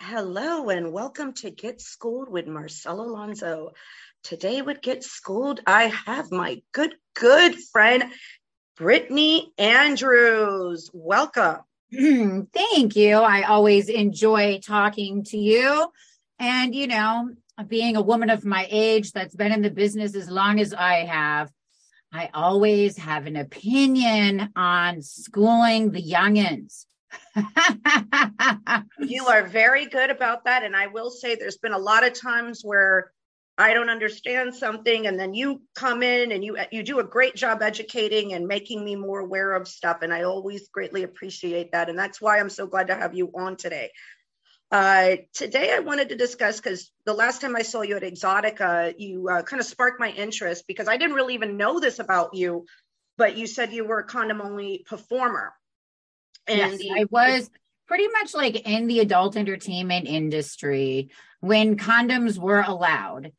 Hello and welcome to Get Schooled with Marcela Alonso. Today with Get Schooled, I have my good, good friend, Brittany Andrews. Welcome. Mm, thank you. I always enjoy talking to you. And, you know, being a woman of my age that's been in the business as long as I have, I always have an opinion on schooling the youngins. You are very good about that. And I will say there's been a lot of times where I don't understand something, and then you come in and you you do a great job educating and making me more aware of stuff, and I always greatly appreciate that, and that's why I'm so glad to have you on today. Uh, today, I wanted to discuss because the last time I saw you at Exotica, you uh, kind of sparked my interest because I didn't really even know this about you, but you said you were a condom only performer. And yes, the, I was pretty much like in the adult entertainment industry when condoms were allowed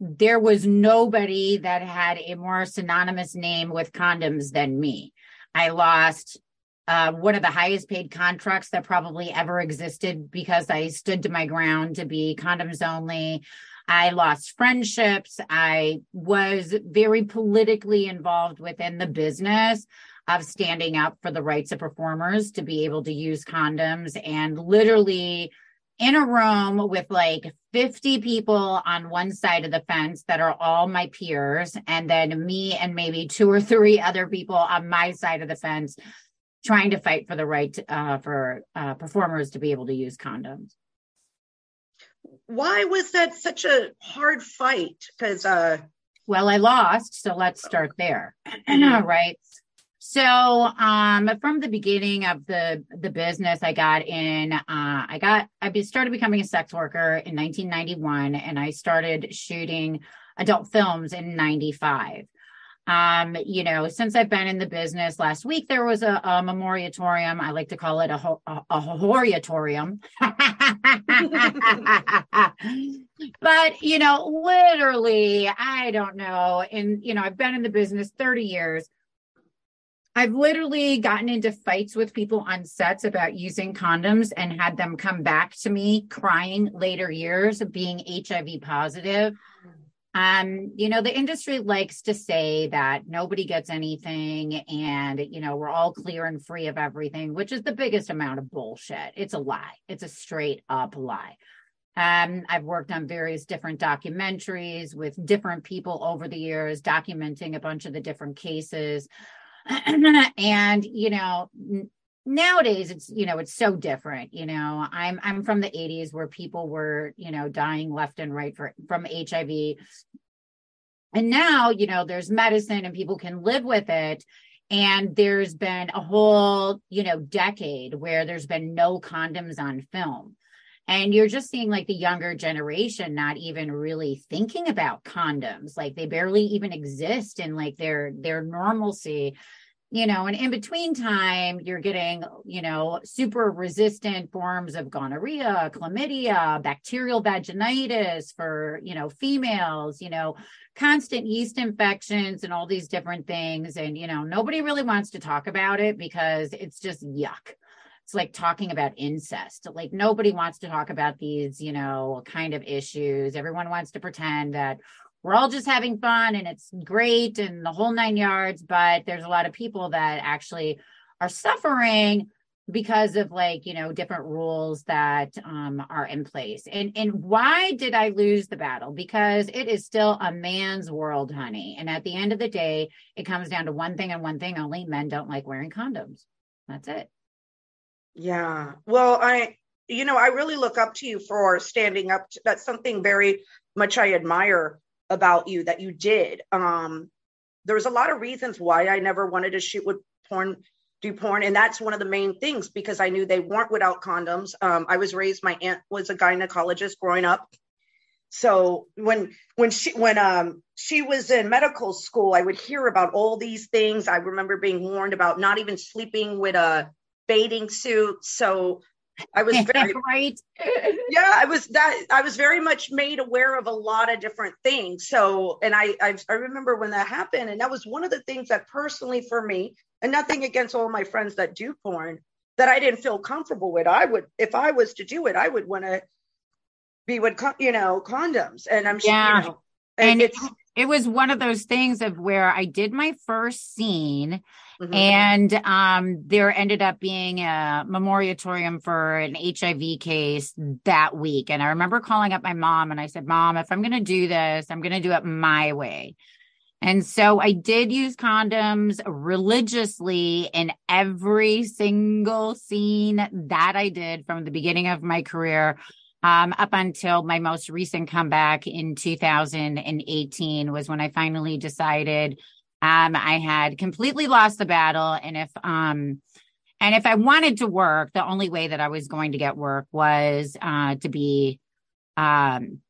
there was nobody that had a more synonymous name with condoms than me. I lost uh, one of the highest paid contracts that probably ever existed because I stood to my ground to be condoms only. I lost friendships. I was very politically involved within the business of standing up for the rights of performers to be able to use condoms and literally in a room with like 50 people on one side of the fence that are all my peers, and then me and maybe two or three other people on my side of the fence trying to fight for the right uh, for uh, performers to be able to use condoms. Why was that such a hard fight? Because, uh... well, I lost, so let's start there. right. So um from the beginning of the the business I got in uh I got I started becoming a sex worker in 1991 and I started shooting adult films in 95. Um, you know, since I've been in the business last week, there was a, a memoriatorium. I like to call it a, ho- a, a horiatorium. but, you know, literally, I don't know. And, you know, I've been in the business 30 years. I've literally gotten into fights with people on sets about using condoms and had them come back to me crying later years of being HIV positive. Um, you know, the industry likes to say that nobody gets anything and, you know, we're all clear and free of everything, which is the biggest amount of bullshit. It's a lie. It's a straight up lie. Um, I've worked on various different documentaries with different people over the years, documenting a bunch of the different cases. and you know nowadays it's you know it's so different you know. I'm i'm from the 80s where people were you know dying left and right for from hiv and now you know there's medicine and people can live with it. And there's been a whole you know decade where there's been no condoms on film. And you're just seeing like the younger generation not even really thinking about condoms. Like they barely even exist in like their their normalcy you know and in between time you're getting you know super resistant forms of gonorrhea chlamydia bacterial vaginitis for you know females you know constant yeast infections and all these different things and you know nobody really wants to talk about it because it's just yuck it's like talking about incest. Like nobody wants to talk about these, you know, kind of issues. Everyone wants to pretend that we're all just having fun and it's great and the whole nine yards. But there's a lot of people that actually are suffering because of like you know different rules that um are in place. And and why did i lose the battle? Because it is still a man's world honey. And at the end of the day it comes down to one thing and one thing only. Men don't like wearing condoms. That's it. Yeah. Well i you know i really look up to you for standing up to, that's something very much i admire about you that you did. Um there was a lot of reasons why i never wanted to shoot with porn do porn and that's one of the main things because i knew they weren't without condoms. Um, i was raised my aunt was a gynecologist growing up. So when when she when um she was in medical school i would hear about all these things. I remember being warned about not even sleeping with a bathing suit. So i was very right yeah i was that i was very much made aware of a lot of different things so and I, I i remember when that happened and that was one of the things that personally for me and nothing against all my friends that do porn that I didn't feel comfortable with. I would, if I was to do it, I would want to be with, you know, condoms. And I'm yeah. you know, and, and it's, it was one of those things of where I did my first scene mm-hmm. and um, there ended up being a memoriatorium for an HIV case that week. And I remember calling up my mom and I said, Mom, if I'm going to do this, I'm going to do it my way. And so I did use condoms religiously in every single scene that I did from the beginning of my career um, up until my most recent comeback in 2018 was when I finally decided um, I had completely lost the battle. And if, um, and if I wanted to work, the only way that I was going to get work was uh, to be um,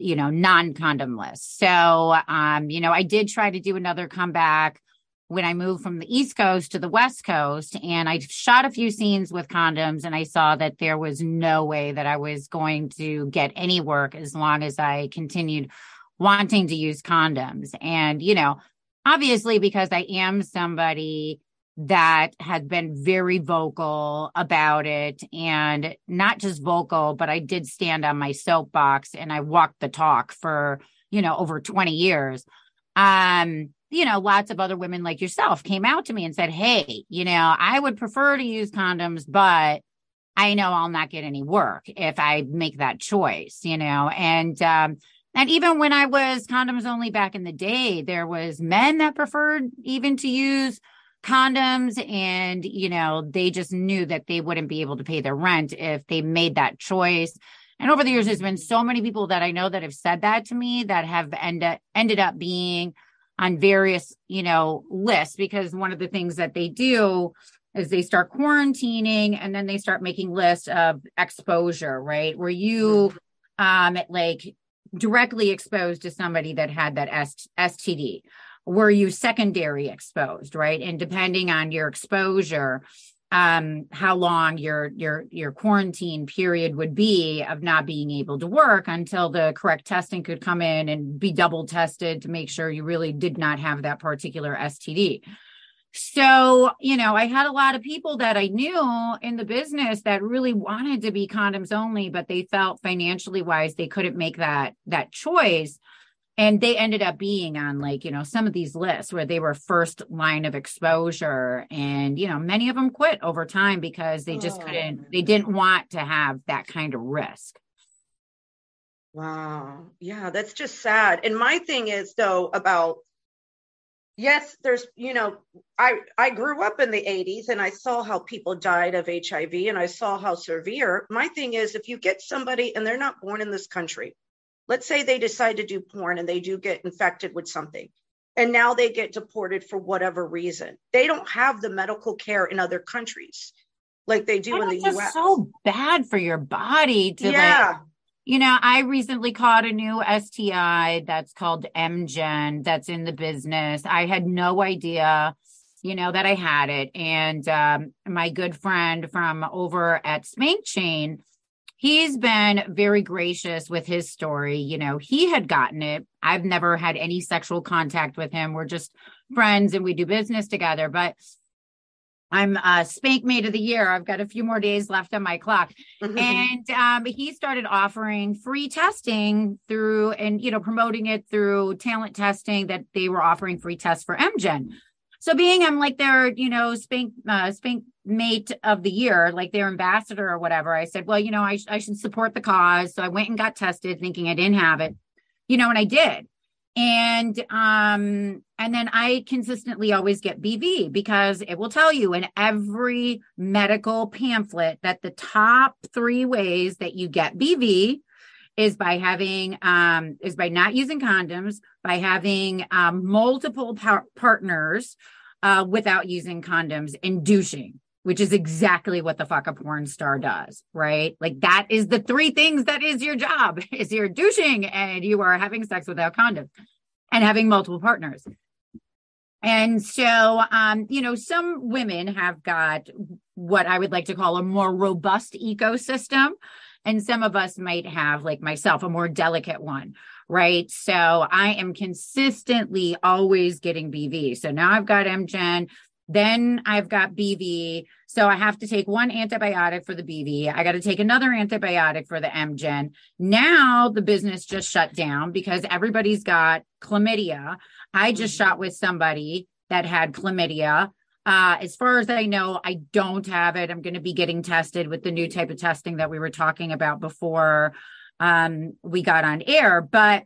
you know, non condomless. So, um, you know, I did try to do another comeback when I moved from the East Coast to the West Coast, and I shot a few scenes with condoms, and I saw that there was no way that I was going to get any work as long as I continued wanting to use condoms. And, you know, obviously, because I am somebody that has been very vocal about it and not just vocal, but I did stand on my soapbox and I walked the talk for, you know, over 20 years. Um, you know, lots of other women like yourself came out to me and said, Hey, you know, I would prefer to use condoms, but I know I'll not get any work if I make that choice, you know, and, um, and even when I was condoms only back in the day, there was men that preferred even to use condoms and you know they just knew that they wouldn't be able to pay their rent if they made that choice. And over the years there's been so many people that i know that have said that to me that have ended ended up being on various you know lists because one of the things that they do is they start quarantining and then they start making lists of exposure right? Where you um like directly exposed to somebody that had that STD were you secondary exposed, right? And depending on your exposure, um, how long your your your quarantine period would be of not being able to work until the correct testing could come in and be double tested to make sure you really did not have that particular STD. So, you know, I had a lot of people that I knew in the business that really wanted to be condoms only, but they felt financially wise they couldn't make that that choice. And they ended up being on like you know some of these lists where they were first line of exposure and you know many of them quit over time because they just oh. couldn't they didn't want to have that kind of risk. Wow. Yeah that's just sad. And my thing is though about yes there's you know i i grew up in the 80s and i saw how people died of hiv and i saw how severe. My thing is if you get somebody and they're not born in this country let's say they decide to do porn and they do get infected with something and now they get deported for whatever reason they don't have the medical care in other countries like they do and in the us so bad for your body to yeah. like, you know i recently caught a new sti that's called mgen that's in the business i had no idea you know that i had it and um, my good friend from over at SpankChain he's been very gracious with his story. You know, he had gotten it. I've never had any sexual contact with him. We're just friends and we do business together. But I'm a spank mate of the year. I've got a few more days left on my clock. Mm-hmm. And um, he started offering free testing through and, you know, promoting it through talent testing that they were offering free tests for MGen. So being I'm like their, you know, spank uh, spank mate of the year, like their ambassador or whatever, I said, well, you know, I, I should support the cause. So I went and got tested thinking I didn't have it, you know, and I did. And um and then I consistently always get BV because it will tell you in every medical pamphlet that the top 3 ways that you get BV is by having um is by not using condoms by having um, multiple par- partners uh, without using condoms and douching which is exactly what the fuck a porn star does right like that is the three things that is your job is you're douching and you are having sex without condoms and having multiple partners and so um you know some women have got what i would like to call a more robust ecosystem and some of us might have, like myself, a more delicate one, right? So I am consistently always getting BV. So now I've got MGen. Then I've got BV. So I have to take one antibiotic for the BV. I got to take another antibiotic for the MGen. Now the business just shut down because everybody's got chlamydia. I just mm-hmm. shot with somebody that had chlamydia. Uh, as far as I know, I don't have it. I'm going to be getting tested with the new type of testing that we were talking about before um, we got on air. But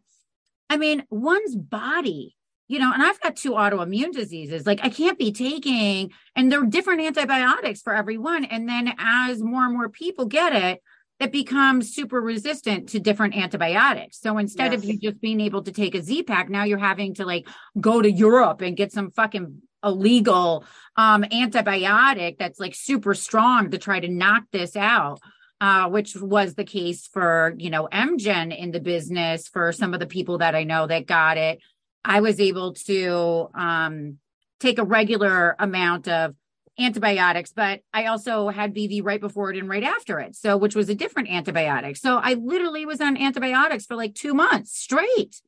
I mean, one's body, you know, and I've got two autoimmune diseases. Like I can't be taking, and there are different antibiotics for everyone. And then as more and more people get it, it becomes super resistant to different antibiotics. So instead yes. of you just being able to take a Z pack, now you're having to like go to Europe and get some fucking illegal um, antibiotic that's like super strong to try to knock this out. Uh, which was the case for you know MGen in the business for some of the people that I know that got it. I was able to um, take a regular amount of antibiotics, but I also had BV right before it and right after it. So, which was a different antibiotic. So I literally was on antibiotics for like two months straight.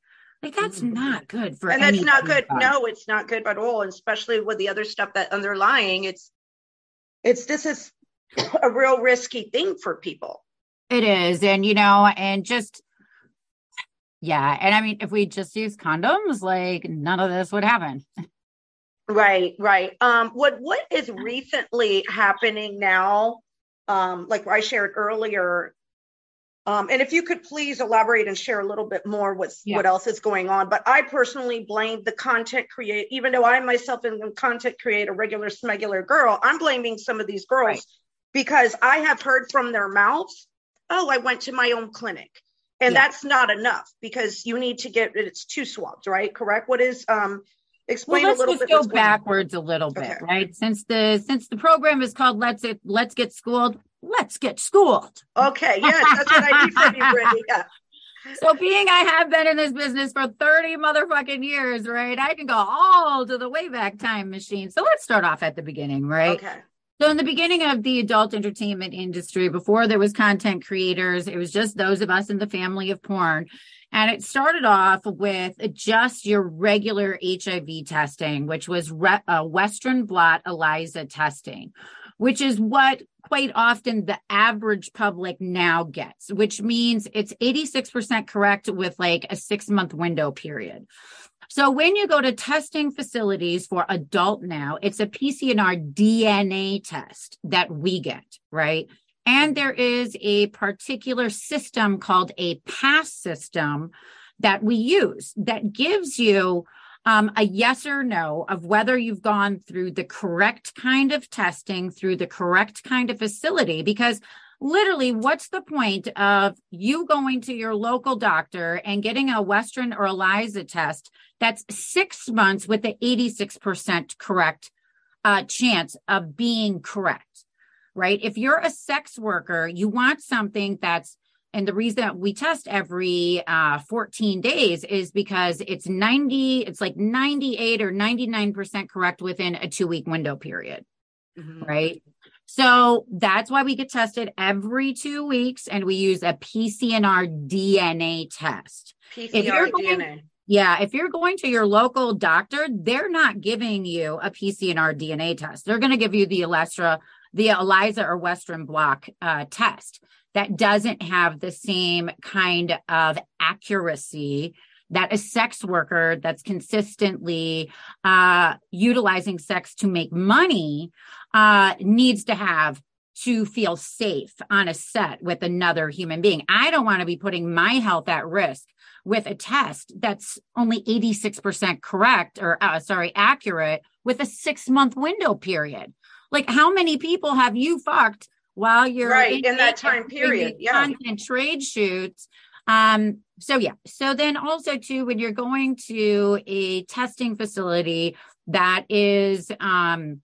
Like that's mm-hmm. not good for and that's not good. No, it's not good at all. Especially with the other stuff that underlying, it's it's this is a real risky thing for people. It is, and you know, and just yeah, and I mean, if we just use condoms, like none of this would happen. Right, right. Um, what what is recently happening now? Um, like I shared earlier, um, and if you could please elaborate and share a little bit more what's yeah. what else is going on. But I personally blame the content create, even though I myself am a content creator, regular smegular girl, I'm blaming some of these girls right. because I have heard from their mouths, oh, I went to my own clinic. And yeah. that's not enough because you need to get it's two swabs, right? Correct. What is um explain well, let's a little just bit go backwards a little bit okay. right since the since the program is called let's it let's get schooled let's get schooled okay yes that's what i need from you brittany yeah so being I have been in this business for 30 motherfucking years, right? I can go all to the way back Time machine. So let's start off at the beginning, right? Okay. So in the beginning of the adult entertainment industry, before there was content creators, it was just those of us in the family of porn. And it started off with just your regular HIV testing, which was re- uh, Western blot ELISA testing, which is what quite often the average public now gets, which means it's 86% correct with like a six month window period. So when you go to testing facilities for adult now, it's a PCNR DNA test that we get, right? And there is a particular system called a pass system that we use that gives you um, a yes or no of whether you've gone through the correct kind of testing through the correct kind of facility. Because literally, what's the point of you going to your local doctor and getting a Western or ELISA test that's six months with the 86% correct uh, chance of being correct? right? If you're a sex worker, you want something that's and the reason that we test every uh, 14 days is because it's 90, it's like 98 or 99% correct within a two week window period. Mm-hmm. Right. So that's why we get tested every two weeks and we use a PCNR DNA test. PCNR going, DNA. Yeah. If you're going to your local doctor, they're not giving you a PCNR DNA test. They're going to give you the ELISA the ELISA or Western blot uh, test that doesn't have the same kind of accuracy that a sex worker that's consistently uh, utilizing sex to make money uh, needs to have to feel safe on a set with another human being. I don't want to be putting my health at risk with a test that's only 86% correct or uh, sorry, accurate with a six month window period. Like how many people have you fucked while you're right in, in that time period? Yeah. Content trade shoots. Um, so yeah. So then also too, when you're going to a testing facility that is, um,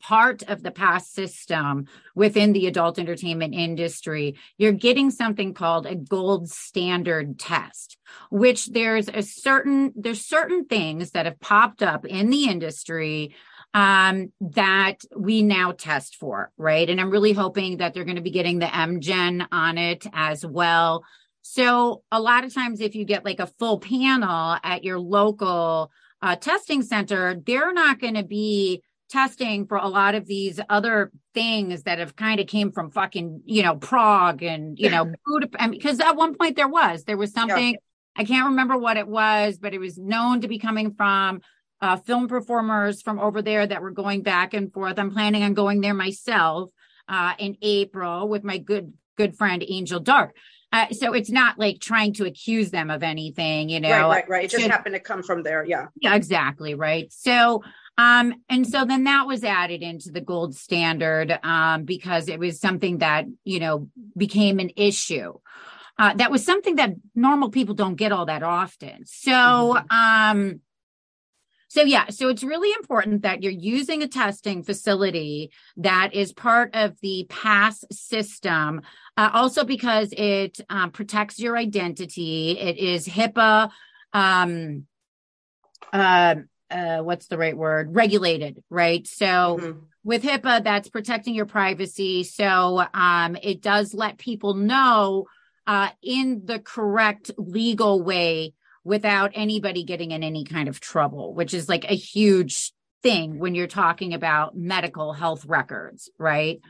part of the PASS system within the adult entertainment industry, you're getting something called a gold standard test, which there's a certain, there's certain things that have popped up in the industry um, that we now test for, right? And I'm really hoping that they're going to be getting the MGen on it as well. So a lot of times, if you get like a full panel at your local uh, testing center, they're not going to be testing for a lot of these other things that have kind of came from fucking, you know, Prague and, you know, Budapest. Because at one point there was, there was something, yeah. I can't remember what it was, but it was known to be coming from uh, film performers from over there that were going back and forth. I'm planning on going there myself uh, in April with my good, good friend Angel Dark. Uh, so it's not like trying to accuse them of anything, you know. Right, right, right. It just happened to come from there. Yeah. Yeah, exactly. Right. So um, and so then that was added into the gold standard um, because it was something that, you know, became an issue. Uh, that was something that normal people don't get all that often. So, mm-hmm. um, so yeah, so it's really important that you're using a testing facility that is part of the PASS system. Uh, also because it um, protects your identity. It is HIPAA um, uh, uh, what's the right word? Regulated, right? So mm-hmm. with HIPAA, that's protecting your privacy. So um, it does let people know uh, in the correct legal way without anybody getting in any kind of trouble, which is like a huge thing when you're talking about medical health records, right?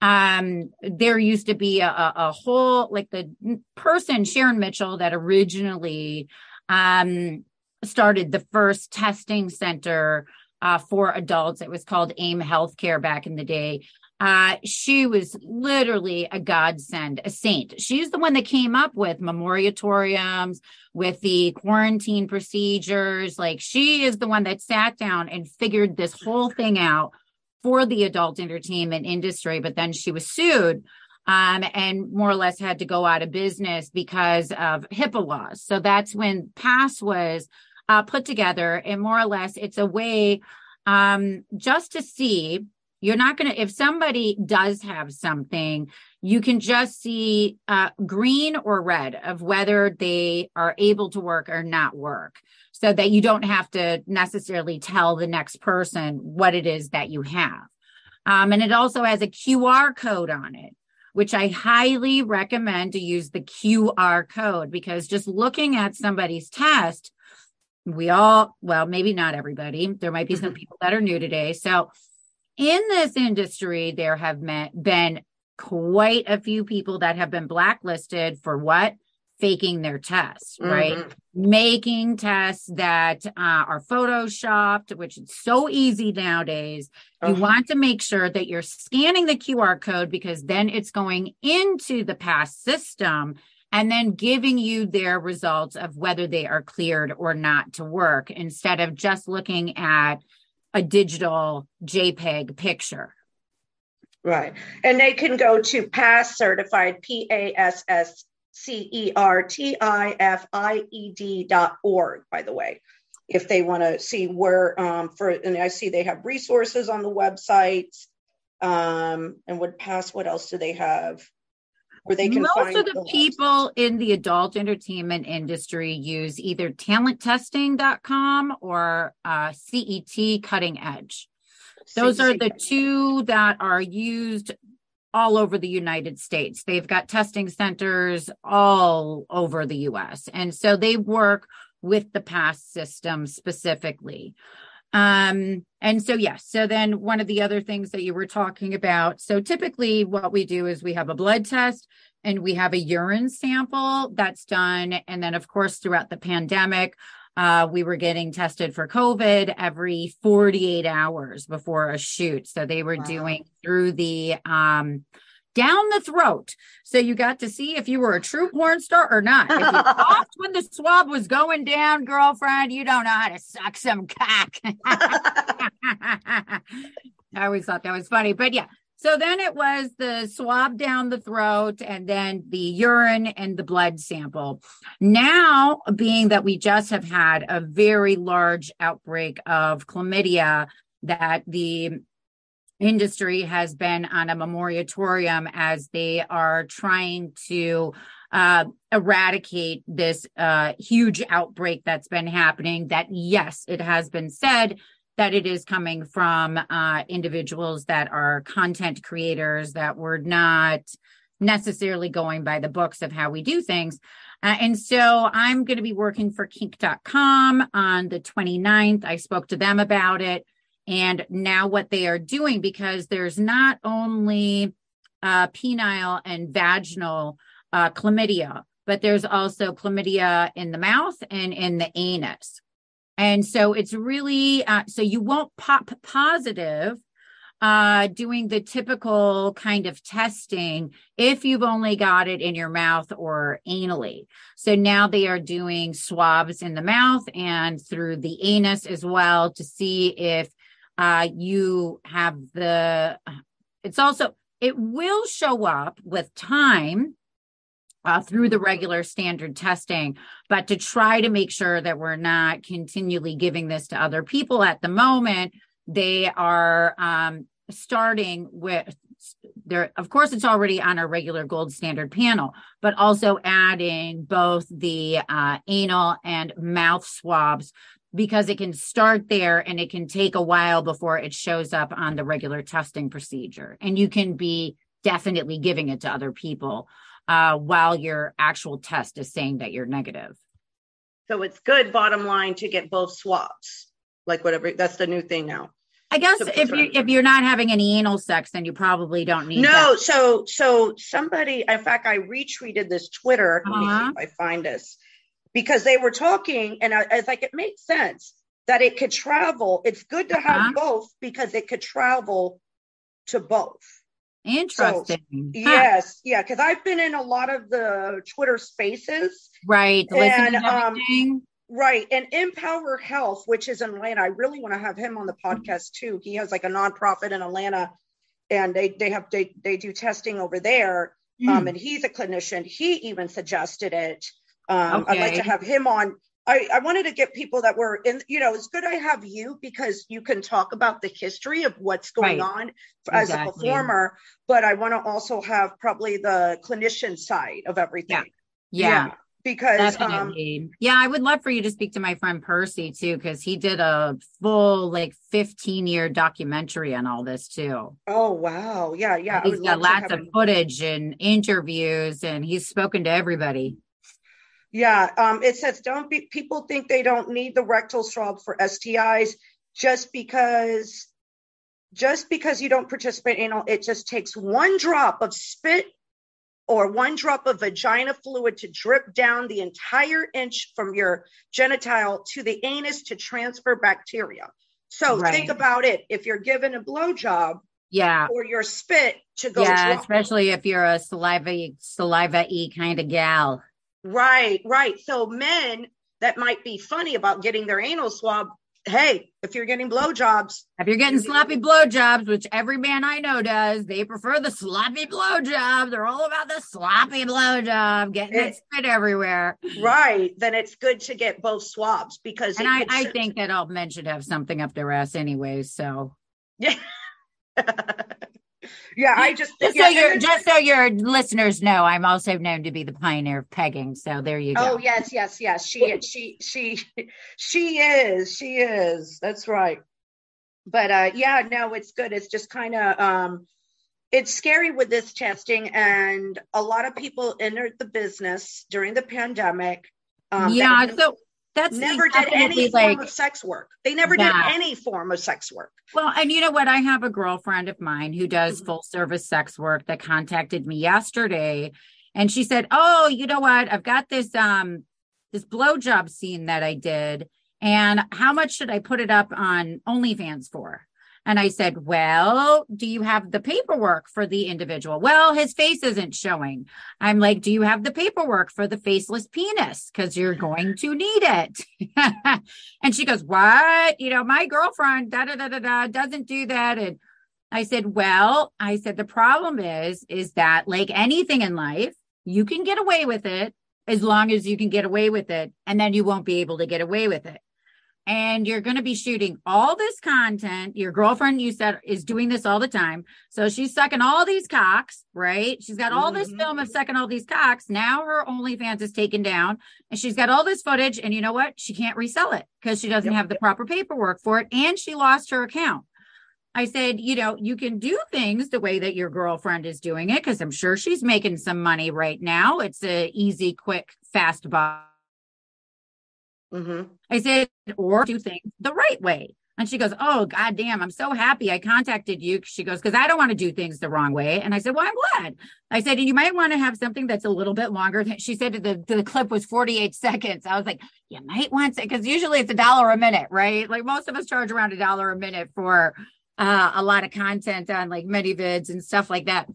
Um, there used to be a, a whole, like the person, Sharon Mitchell, that originally um, started the first testing center uh, for adults. It was called AIM Healthcare back in the day. Uh, she was literally a godsend, a saint. She's the one that came up with memoriatoriums, with the quarantine procedures. Like she is the one that sat down and figured this whole thing out for the adult entertainment industry. But then she was sued um, and more or less had to go out of business because of HIPAA laws. So that's when PASS was uh, put together, and more or less, it's a way um, just to see. You're not going to, if somebody does have something, you can just see uh, green or red of whether they are able to work or not work so that you don't have to necessarily tell the next person what it is that you have. Um, and it also has a QR code on it which I highly recommend to use the QR code because just looking at somebody's test, we all, well, maybe not everybody. There might be some mm-hmm. people that are new today. So in this industry, there have been quite a few people that have been blacklisted for what? faking their tests, right? Mm-hmm. Making tests that uh, are photoshopped, which is so easy nowadays. You uh-huh. want to make sure that you're scanning the QR code because then it's going into the PASS system and then giving you their results of whether they are cleared or not to work instead of just looking at a digital JPEG picture. Right. And they can go to PASS certified, P A S S C E R T I F I E D dot org, by the way, if they want to see where, um, for, and I see they have resources on the website. Um, and would pass, what else do they have? Where they can Most of the people in the adult entertainment industry use either talenttesting.com or uh, CET Cutting Edge. Those are the two that are used all over the United States. They've got testing centers all over the US. And so they work with the PASS system specifically. Um, and so, yes. So then one of the other things that you were talking about. So typically what we do is we have a blood test and we have a urine sample that's done. And then of course, throughout the pandemic, uh, we were getting tested for COVID every 48 hours before a shoot. So they were wow. doing through the, um, down the throat. So you got to see if you were a true porn star or not. If you coughed when the swab was going down, girlfriend, you don't know how to suck some cock. I always thought that was funny. But yeah. So then it was the swab down the throat and then the urine and the blood sample. Now, being that we just have had a very large outbreak of chlamydia that the industry has been on a moratorium as they are trying to uh, eradicate this uh, huge outbreak that's been happening. That, yes, it has been said that it is coming from uh, individuals that are content creators that were not necessarily going by the books of how we do things. Uh, and so I'm going to be working for kink.com on the 29th. I spoke to them about it and now what they are doing because there's not only uh, penile and vaginal uh, chlamydia, but there's also chlamydia in the mouth and in the anus. And so it's really, uh, so you won't pop positive uh, doing the typical kind of testing if you've only got it in your mouth or anally. So now they are doing swabs in the mouth and through the anus as well to see if uh, you have the, it's also, it will show up with time uh, through the regular standard testing, but to try to make sure that we're not continually giving this to other people at the moment, they are um, starting with there. Of course, it's already on our regular gold standard panel, but also adding both the uh, anal and mouth swabs because it can start there and it can take a while before it shows up on the regular testing procedure. And you can be definitely giving it to other people uh, while your actual test is saying that you're negative. So it's good, bottom line, to get both swabs, like whatever. That's the new thing now. I guess if you if you're not having any anal sex, then you probably don't need. No, that. so so somebody, in fact, I retweeted this Twitter. Uh-huh. Let me see uh-huh. if I find this because they were talking and I, I was like, it makes sense that it could travel. It's good to have uh-huh. both because it could travel to both. Interesting. So. Yes, yeah, because I've been in a lot of the Twitter spaces. Right. And um, right. And Empower Health, which is in Atlanta. I really want to have him on the podcast too. He has like a nonprofit in Atlanta and they they have they they do testing over there. Mm. Um, and he's a clinician. He even suggested it. Um, okay. I'd like to have him on. I, I wanted to get people that were in, you know, it's good I have you because you can talk about the history of what's going right. on as exactly. a performer, but I want to also have probably the clinician side of everything. Yeah. yeah. yeah because um, yeah i would love for you to speak to my friend percy too because he did a full like 15 year documentary on all this too oh wow yeah yeah he's got lots of him. footage and interviews and he's spoken to everybody yeah, um, it says don't be people think they don't need the rectal swab for STIs just because just because you don't participate in it just takes one drop of spit or one drop of vagina fluid to drip down the entire inch from your genital to the anus to transfer bacteria. So right. think about it. If you're given a blowjob, yeah, or your spit to go, yeah, drop. especially if you're a saliva saliva e kind of gal. Right, right. So men that might be funny about getting their anal swab. Hey, if you're getting blowjobs, if you're getting sloppy blowjobs, which every man I know does, they prefer the sloppy blowjob. They're all about the sloppy blowjob, getting it, spit everywhere. Right. Then it's good to get both swabs because. And I, I think that all men should have something up their ass anyway. So. Yeah. yeah, I just just yeah, so your just so your listeners know, I'm also known to be the pioneer of pegging. So there you go. Oh yes, yes, yes. She she she she is she is. That's right. But uh, yeah, no, it's good. It's just kind of um, it's scary with this testing, and a lot of people entered the business during the pandemic. Um, yeah. So that's never did any form of sex work. They never that. did any form of sex work. Well, and you know what? I have a girlfriend of mine who does mm-hmm. full service sex work that contacted me yesterday and she said, "Oh, you know what? I've got this um this blowjob scene that I did, and how much should I put it up on OnlyFans for?" And I said, Well, do you have the paperwork for the individual? Well, his face isn't showing. I'm like, Do you have the paperwork for the faceless penis? Because you're going to need it. and she goes, What? You know, my girlfriend, da da da da da, doesn't do that. And I said, Well, I said, the problem is, is that like anything in life, you can get away with it as long as you can get away with it. And then you won't be able to get away with it and you're going to be shooting all this content. Your girlfriend, you said, is doing this all the time. So she's sucking all these cocks, right? She's got all mm-hmm. this film of sucking all these cocks. Now her OnlyFans is taken down and she's got all this footage. And you know what? She can't resell it because she doesn't yep. have the proper paperwork for it. And she lost her account. I said, you know, you can do things the way that your girlfriend is doing it because I'm sure she's making some money right now. It's a easy, quick, fast buy Mm-hmm. I said, or do things the right way. And she goes, Oh, God damn, I'm so happy I contacted you. She goes, Because I don't want to do things the wrong way. And I said, Well, I'm glad. I said, you might want to have something that's a little bit longer. She said the, the clip was 48 seconds. I was like, You might want to, because usually it's a dollar a minute, right? Like most of us charge around a dollar a minute for uh, a lot of content on like ManyVids and stuff like that.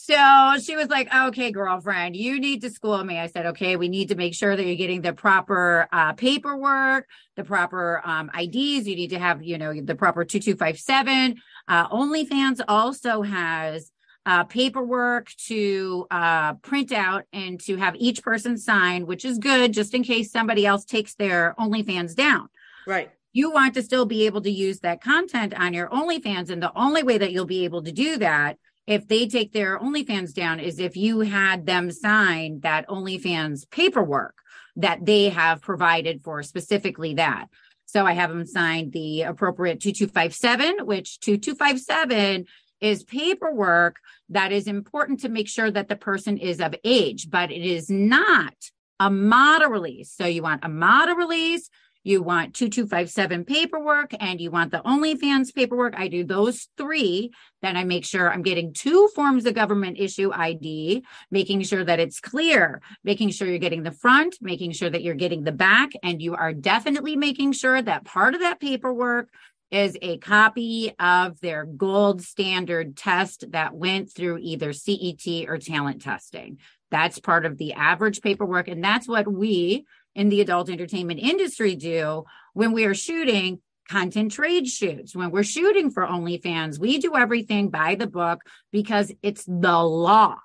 So she was like, okay, girlfriend, you need to school me. I said, okay, we need to make sure that you're getting the proper uh, paperwork, the proper um, IDs. You need to have, you know, the proper 2257. Uh, OnlyFans also has uh, paperwork to uh, print out and to have each person sign, which is good just in case somebody else takes their OnlyFans down. Right. You want to still be able to use that content on your OnlyFans. And the only way that you'll be able to do that if they take their OnlyFans down is if you had them sign that OnlyFans paperwork that they have provided for specifically that. So I have them sign the appropriate 2257, which 2257 is paperwork that is important to make sure that the person is of age, but it is not a model release. So you want a model release you want 2257 paperwork and you want the OnlyFans paperwork. I do those three. Then I make sure I'm getting two forms of government issue ID, making sure that it's clear, making sure you're getting the front, making sure that you're getting the back, and you are definitely making sure that part of that paperwork is a copy of their gold standard test that went through either CET or talent testing. That's part of the average paperwork. And that's what we in the adult entertainment industry do when we are shooting content trade shoots. When we're shooting for OnlyFans, we do everything by the book because it's the law.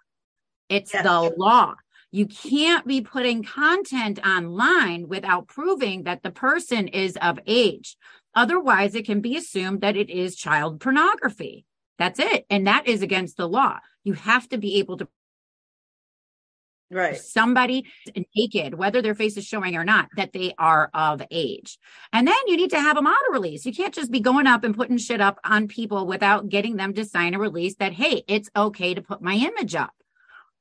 It's yes. the law. You can't be putting content online without proving that the person is of age. Otherwise, it can be assumed that it is child pornography. That's it. And that is against the law. You have to be able to right somebody naked whether their face is showing or not that they are of age and then you need to have a model release you can't just be going up and putting shit up on people without getting them to sign a release that hey it's okay to put my image up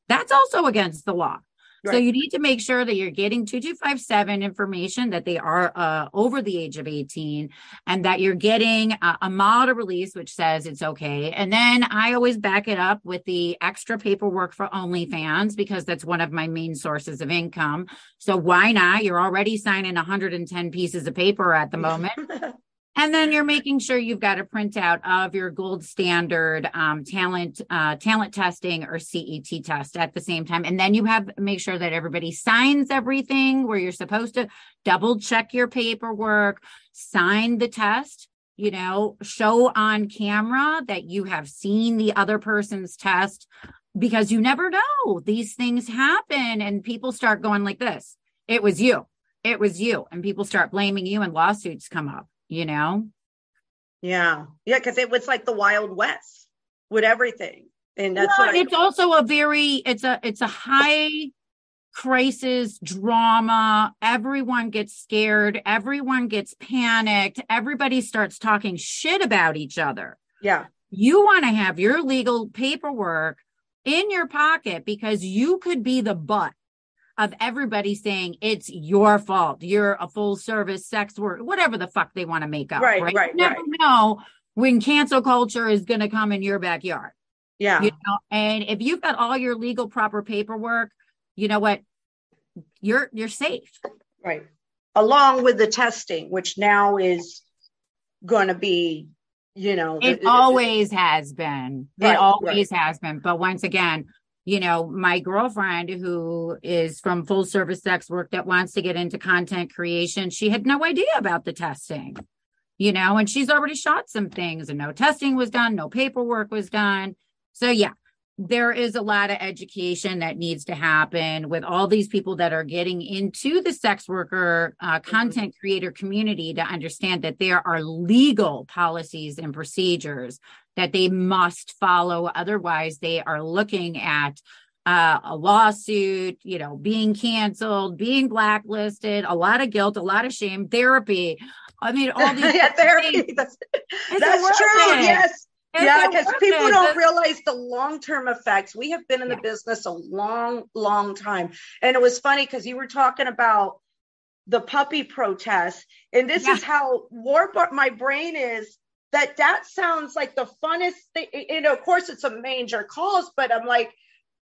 that's also against the law Right. So you need to make sure that you're getting 2257 information that they are uh, over the age of 18 and that you're getting a, a model release which says it's okay. And then I always back it up with the extra paperwork for OnlyFans because that's one of my main sources of income. So why not? You're already signing 110 pieces of paper at the moment. and then you're making sure you've got a printout of your gold standard um, talent uh, talent testing or cet test at the same time. And then you have make sure that everybody signs everything where you're supposed to double check your paperwork sign the test you know show on camera that you have seen the other person's test because you never know. These things happen and people start going like this. It was you. It was you. And people start blaming you and lawsuits come up you know? Yeah. Yeah. Cause it was like the Wild West with everything. And that's what it's I- also a very, it's a, it's a high crisis drama. Everyone gets scared. Everyone gets panicked. Everybody starts talking shit about each other. Yeah. You want to have your legal paperwork in your pocket because you could be the butt of everybody saying it's your fault. You're a full service sex worker, whatever the fuck they want to make up. Right, Right. right, You never right. know when cancel culture is going to come in your backyard. Yeah. You know, and if you've got all your legal proper paperwork, you know what? You're you're safe. Right. Along with the testing, which now is going to be, you know, It it- always has been. Right, it always has been. But once again, you know, my girlfriend who is from full service sex work that wants to get into content creation, she had no idea about the testing. You know, and she's already shot some things and no testing was done, no paperwork was done. So yeah, there is a lot of education that needs to happen with all these people that are getting into the sex worker uh, content creator community to understand that there are legal policies and procedures that they must follow. Otherwise, they are looking at uh, a lawsuit, you know, being canceled, being blacklisted, a lot of guilt, a lot of shame, therapy. I mean, all these yeah, therapy. That's, that's true. it? Yes. Is yeah, because people don't realize the long term effects. We have been in the Yeah. business a long, long time. And it was funny because you were talking about the puppy protests. And this Yeah. is how warped my brain is that that sounds like the funnest thing. You know, of course, it's a major cause, but I'm like,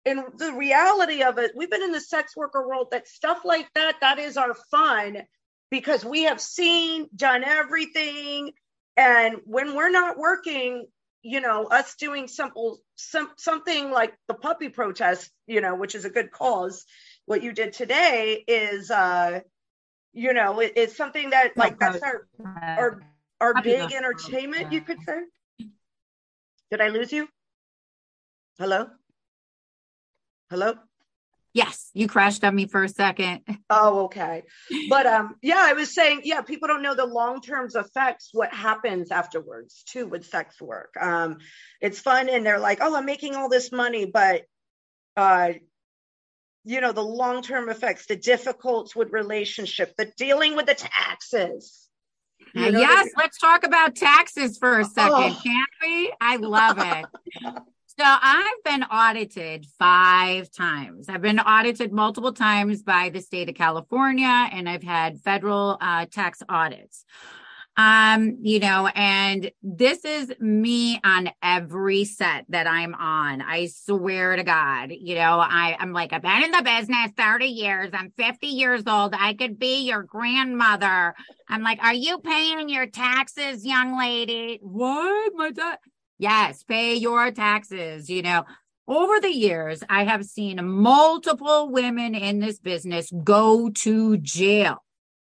in the reality of it, we've been in the sex worker world that stuff like that, that is our fun because we have seen, done everything. And when we're not working, you know, us doing simple, some, something like the puppy protest, you know, which is a good cause, what you did today is, uh, you know, it, it's something that like that's our, our, our big entertainment, you could say. Did I lose you? Hello? Hello? Yes, you crashed on me for a second. Oh, okay. But um, yeah, I was saying, yeah, people don't know the long term effects, what happens afterwards too with sex work. Um, it's fun and they're like, oh, I'm making all this money, but uh, you know, the long term effects, the difficulties with relationship, the dealing with the taxes. You know, yes, the- let's talk about taxes for a second, Oh. can't we? I love it. so I've been audited five times. I've been audited multiple times by the state of California, and I've had federal uh, tax audits. Um, you know, and this is me on every set that I'm on. I swear to God, you know, I, I'm like, I've been in the business 30 years. I'm 50 years old. I could be your grandmother. I'm like, are you paying your taxes, young lady? What? My dad? Yes, pay your taxes, you know. Over the years, I have seen multiple women in this business go to jail,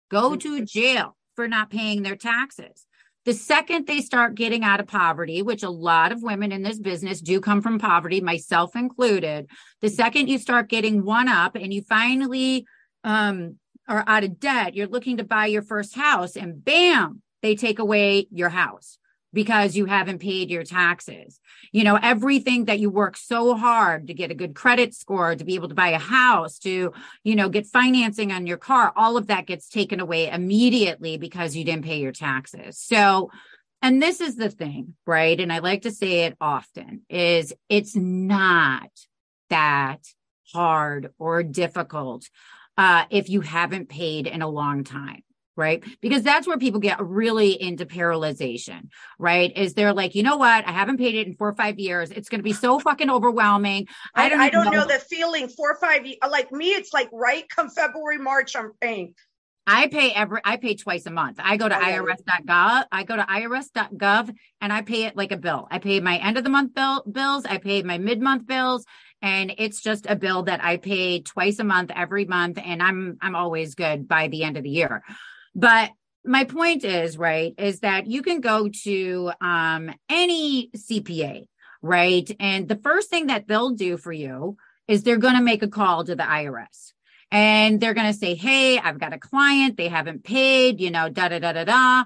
go to jail for not paying their taxes. The second they start getting out of poverty, which a lot of women in this business do come from poverty, myself included, the second you start getting one up and you finally um, are out of debt, you're looking to buy your first house, and bam, they take away your house because you haven't paid your taxes. You know, everything that you work so hard to get a good credit score, to be able to buy a house, to, you know, get financing on your car, all of that gets taken away immediately because you didn't pay your taxes. So, and this is the thing, right? And I like to say it often is it's not that hard or difficult uh, if you haven't paid in a long time right? Because that's where people get really into paralyzation, right? Is they're like, you know what? I haven't paid it in four or five years. It's going to be so fucking overwhelming. I, I don't, I even don't know. the feeling four or five like me it's like right come february march i'm paying I pay every, I pay twice a month. I go to irs.gov. I go to irs.gov and I pay it like a bill. I pay my end of the month bill bills. I pay my mid month bills. And it's just a bill that I pay twice a month, every month. And I'm, I'm always good by the end of the year. But my point is, right, is that you can go to um, any CPA, right? And the first thing that they'll do for you is they're going to make a call to the IRS and they're going to say, Hey, I've got a client. They haven't paid, you know, da da da da da.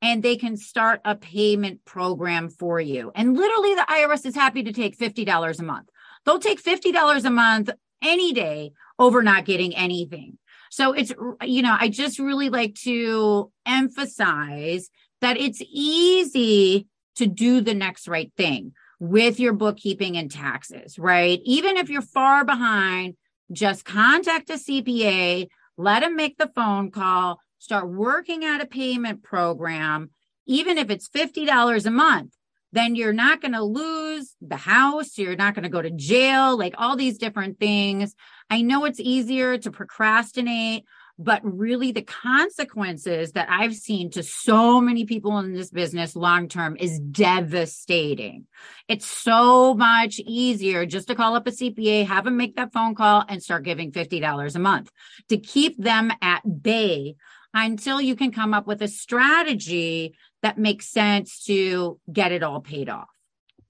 And they can start a payment program for you. And literally, the IRS is happy to take $50 a month. They'll take $50 a month any day over not getting anything. So it's, you know, I just really like to emphasize that it's easy to do the next right thing with your bookkeeping and taxes, right? Even if you're far behind, just contact a CPA, let them make the phone call, start working at a payment program, even if it's $50 a month then you're not going to lose the house. You're not going to go to jail, like all these different things. I know it's easier to procrastinate, but really the consequences that I've seen to so many people in this business long term is devastating. It's so much easier just to call up a CPA, have them make that phone call and start giving $50 a month to keep them at bay until you can come up with a strategy that makes sense to get it all paid off.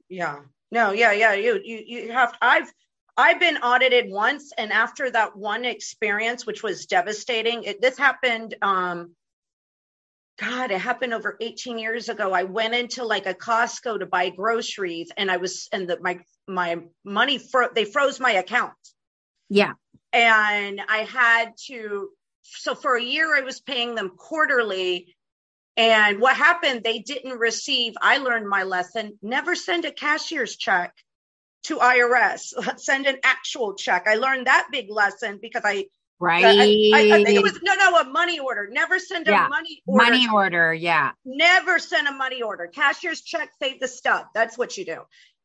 Yeah. No, yeah, yeah. You you you have I've I've been audited once and after that one experience which was devastating. It, this happened um God, it happened over 18 years ago. I went into like a Costco to buy groceries and I was and the my my money fro- they froze my account. Yeah. And I had to so for a year I was paying them quarterly and what happened, they didn't receive, I learned my lesson never send a cashier's check to IRS, send an actual check. I learned that big lesson because I, right. I, I, I think it was, no, no, a money order. Never send a yeah. money order. Money order. Yeah. Never send a money order. Cashier's check, save the stuff. That's what you do.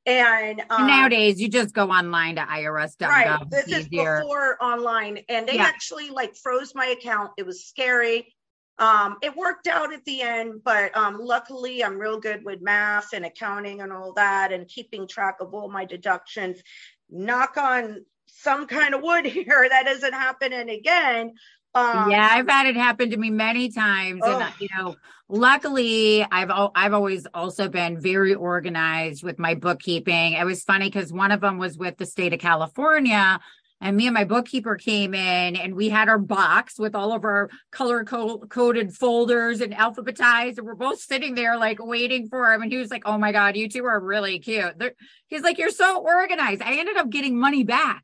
And um, nowadays, you just go online to IRS.gov. Right. This is before online, and they yeah. actually like froze my account. It was scary. Um, it worked out at the end, but um, luckily I'm real good with math and accounting and all that and keeping track of all my deductions. Knock on some kind of wood here that isn't happening again. Um, yeah, I've had it happen to me many times, oh. and you know, luckily, I've I've always also been very organized with my bookkeeping. It was funny because one of them was with the state of California, and me and my bookkeeper came in and we had our box with all of our color coded folders and alphabetized and we're both sitting there like waiting for him and he was like oh my god you two are really cute They're, he's like you're so organized i ended up getting money back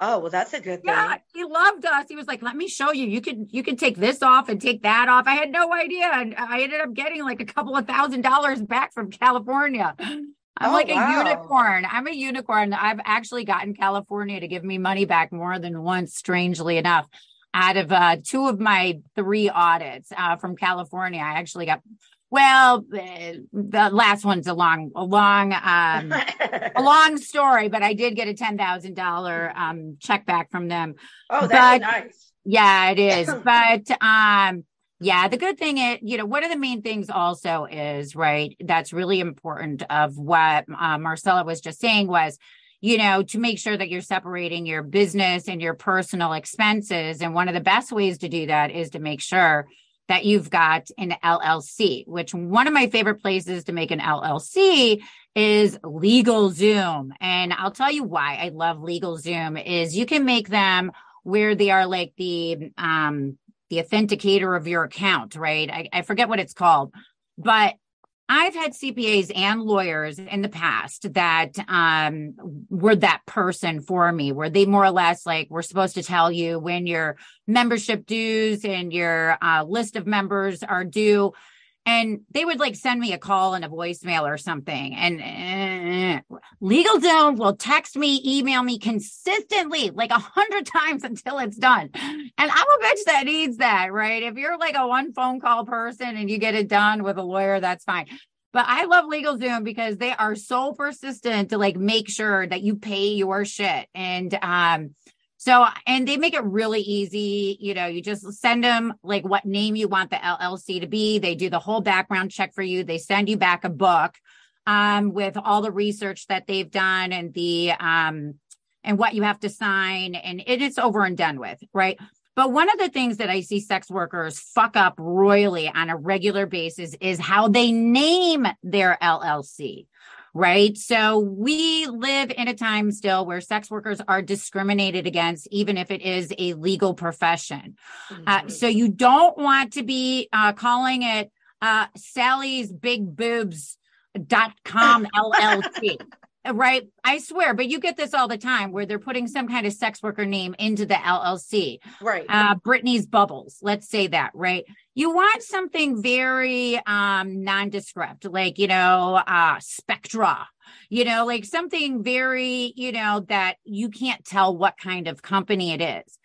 Oh, well, that's a good thing. Yeah, he loved us. He was like, "Let me show you. You can you can take this off and take that off." I had no idea, and I ended up getting like a couple of thousand dollars back from California. I'm oh, like wow. a unicorn. I'm a unicorn. I've actually gotten California to give me money back more than once, strangely enough. Out of uh, two of my three audits uh, from California, I actually got. Well, the last one's a long, a long, um, a long story, but I did get a ten thousand dollar um, check back from them. Oh, that's but, nice. Yeah, it is. but um, yeah, the good thing is, you know, one of the main things also is, right, that's really important of what uh, Marcela was just saying was, you know, to make sure that you're separating your business and your personal expenses. And one of the best ways to do that is to make sure that you've got an LLC, which one of my favorite places to make an LLC is LegalZoom. And I'll tell you why I love LegalZoom is you can make them where they are like the um the authenticator of your account, right? I, I forget what it's called, but I've had CPAs and lawyers in the past that um, were that person for me, where they more or less like were supposed to tell you when your membership dues and your uh, list of members are due and they would like send me a call and a voicemail or something and uh, LegalZoom will text me email me consistently like a hundred times until it's done. And i'm a bitch that needs that right? If you're like a one phone call person and you get it done with a lawyer that's fine. But I love LegalZoom because they are so persistent to like make sure that you pay your shit. And um, so, and they make it really easy. You know, you just send them like what name you want the LLC to be. They do the whole background check for you. They send you back a book um, with all the research that they've done and the, um, and what you have to sign. And it is over and done with, right? But one of the things that I see sex workers fuck up royally on a regular basis is how they name their LLC right? So we live in a time still where sex workers are discriminated against, even if it is a legal profession. Uh, mm-hmm. Uh, so you don't want to be uh, calling it uh, Sally's Big Boobs dot com LLC. Right? I swear, but you get this all the time where they're putting some kind of sex worker name into the LLC. Right. Uh, Brittany's Bubbles, let's say that, right? You want something very um, nondescript, like, you know, uh, Spectra, you know, like something very, you know, that you can't tell what kind of company it is.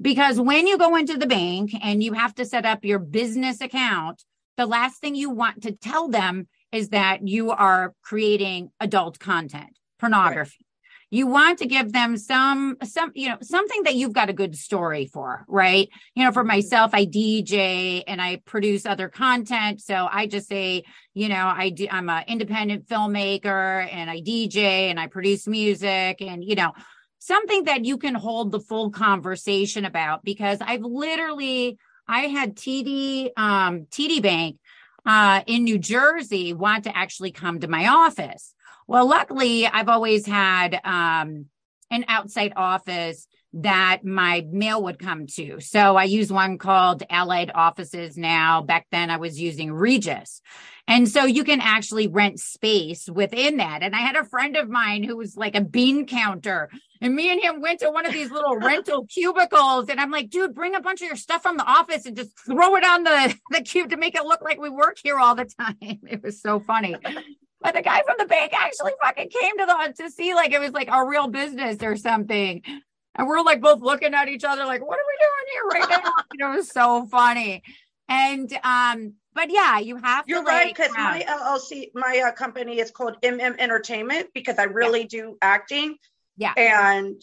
Because when you go into the bank and you have to set up your business account, the last thing you want to tell them is that you are creating adult content, pornography. Right. You want to give them some, some, you know, something that you've got a good story for, right? You know, for mm-hmm. myself, I DJ and I produce other content. So I just say, you know, I do, I'm an independent filmmaker and I DJ and I produce music and, you know, something that you can hold the full conversation about because I've literally, I had TD, um, TD Bank uh, in New Jersey want to actually come to my office. Well, luckily, I've always had um, an outside office that my mail would come to. So I use one called Allied Offices now. Back then I was using Regus. And so you can actually rent space within that. And I had a friend of mine who was like a bean counter and me and him went to one of these little rental cubicles. And I'm like, dude, bring a bunch of your stuff from the office and just throw it on the, the cube to make it look like we work here all the time. It was so funny. But the guy from the bank actually fucking came to the to see like it was like a real business or something. And we're like both looking at each other, like, what are we doing here right now? you know, it was so funny. And um, but yeah, you have You're to. You're right, because my LLC, my uh, company is called MM Entertainment because I really yeah. do acting. Yeah. And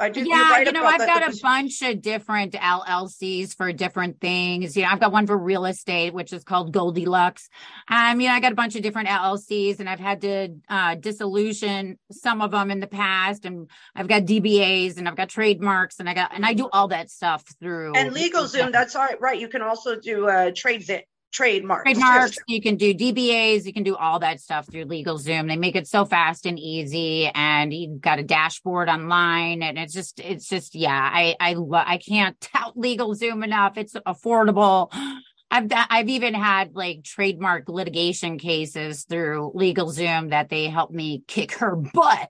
I do. Yeah, right you know, I've got a bunch of different LLCs for different things. You know, I've got one for real estate, which is called Goldilux. Um, you know, I got a bunch of different LLCs, and I've had to uh, dissolution some of them in the past, and I've got DBAs, and I've got trademarks, and I got, and I do all that stuff through. And LegalZoom, that's all right. Right, you can also do uh, trades trademarks. Trademarks. You can do DBAs. You can do all that stuff through LegalZoom. They make it so fast and easy, and you've got a dashboard online, and it's just, it's just, yeah. I, I, I can't tout LegalZoom enough. It's affordable. I've I've even had like trademark litigation cases through LegalZoom that they helped me kick her butt.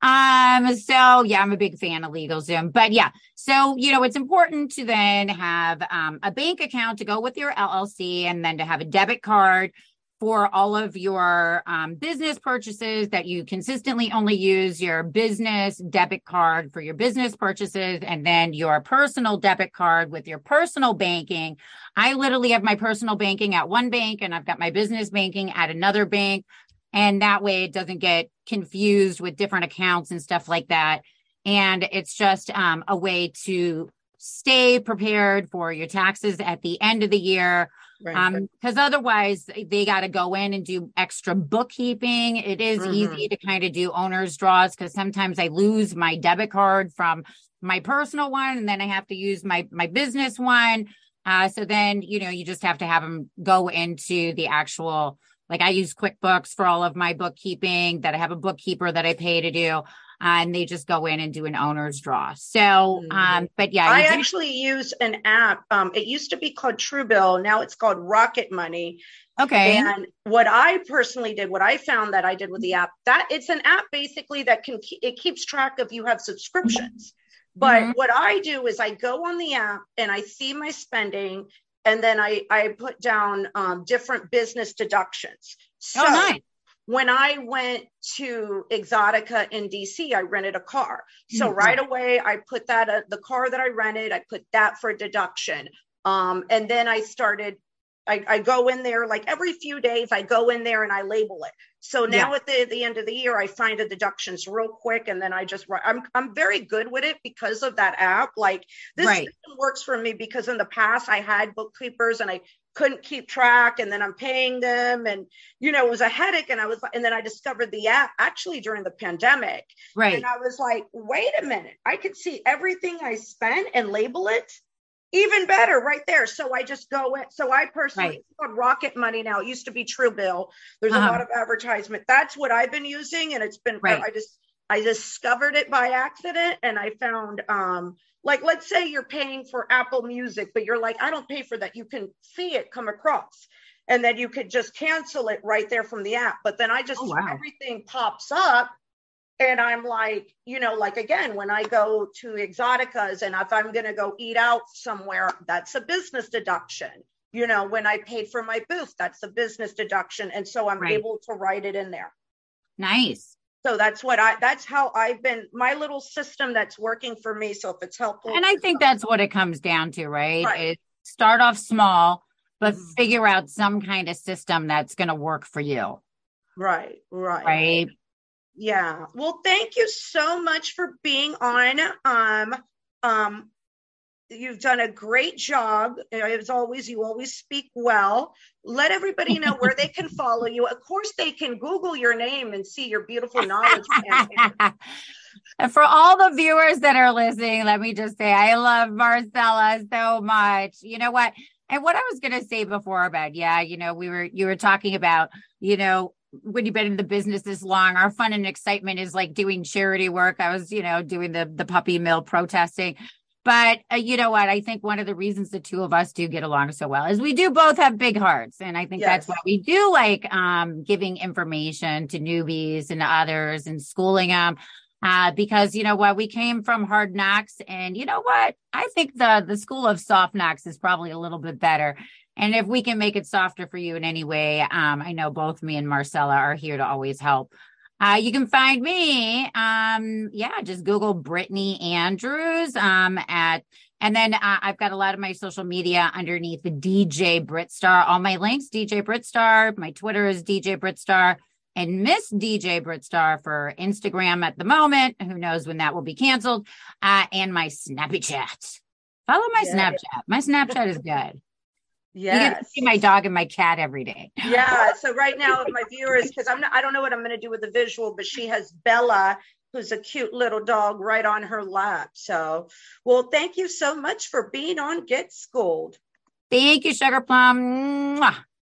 Um, so yeah, I'm a big fan of LegalZoom, but yeah, so you know, it's important to then have um, a bank account to go with your LLC and then to have a debit card for all of your um, business purchases that you consistently only use your business debit card for your business purchases and then your personal debit card with your personal banking. I literally have my personal banking at one bank and I've got my business banking at another bank. And that way it doesn't get confused with different accounts and stuff like that. And it's just um, a way to stay prepared for your taxes at the end of the year. Right. Um, because otherwise they got to go in and do extra bookkeeping. It is mm-hmm. easy to kind of do owner's draws because sometimes I lose my debit card from my personal one and then I have to use my my business one. Uh, so then you know you just have to have them go into the actual like I use QuickBooks for all of my bookkeeping that I have a bookkeeper that I pay to do. And they just go in and do an owner's draw. So, mm-hmm. um, but yeah, I do- actually use an app. Um, it used to be called Truebill. Now it's called Rocket Money. Okay. And what I personally did, what I found that I did with the app, that it's an app basically that can it keeps track of you have subscriptions. But mm-hmm. what I do is I go on the app and I see my spending and then I, I put down um, different business deductions. Oh, so oh, nice. when I went to Exxxotica in DC, I rented a car. So mm-hmm. right away, I put that, uh, the car that I rented, I put that for deduction. Um, and then I started I, I, go in there like every few days, I go in there and I label it. So now yeah. at the, the end of the year, I find the deductions real quick and then I just I'm I'm very good with it because of that app. Like this right. works for me because in the past I had bookkeepers and I couldn't keep track and then I'm paying them and you know it was a headache and I was and then I discovered the app actually during the pandemic. Right. And I was like, wait a minute, I could see everything I spent and label it even better right there so i just go in so i personally right. called rocket money now it used to be true bill there's uh-huh. a lot of advertisement that's what i've been using and it's been right. i just i discovered it by accident and i found um like let's say you're paying for apple music but you're like i don't pay for that you can see it come across and then you could just cancel it right there from the app but then i just oh, wow. everything pops up And I'm like, you know, like again, when I go to Exxxoticas and if I'm going to go eat out somewhere, that's a business deduction. You know, when I paid for my booth, that's a business deduction. And so I'm Right. able to write it in there. Nice. So that's what I, that's how I've been, my little system that's working for me. So if it's helpful. And I think that's what it comes down to, right? Right. Is start off small, but Mhm. figure out some kind of system that's going to work for you, Right, right. right? Yeah. Well, thank you so much for being on. Um, um, you've done a great job. As always, you always speak well. Let everybody know where they can follow you. Of course, they can Google your name and see your beautiful knowledge. and for all the viewers that are listening, let me just say I love Marcela so much. You know what? And what I was going to say before about, yeah, you know, we were, you were talking about, you know, when you've been in the business this long, our fun and excitement is like doing charity work. I was, you know, doing the, the puppy mill protesting. But uh, you know what? I think one of the reasons the two of us do get along so well is we do both have big hearts. And I think that's why we do like um, giving information to newbies and others and schooling them. Uh, because you know what, we came from hard knocks, and you know what, I think the the school of soft knocks is probably a little bit better. And if we can make it softer for you in any way, um, I know both me and Marcela are here to always help. Uh, you can find me, um, yeah, just Google Brittany Andrews, um, at, and then uh, I've got a lot of my social media underneath the DJ Britstar. All my links, DJ Britstar. My Twitter is DJ Britstar and Miss DJ Britstar for Instagram at the moment. Who knows when that will be canceled? Uh, and my Snapchat. Follow my Yeah. Snapchat. My Snapchat is good. You get to see my dog and my cat every day. Yeah. So right now, my viewers, because I'm not, I don't know what I'm going to do with the visual, but she has Bella, who's a cute little dog, right on her lap. So, well, thank you so much for being on Get Schooled. Thank you, Sugar Plum. Mwah.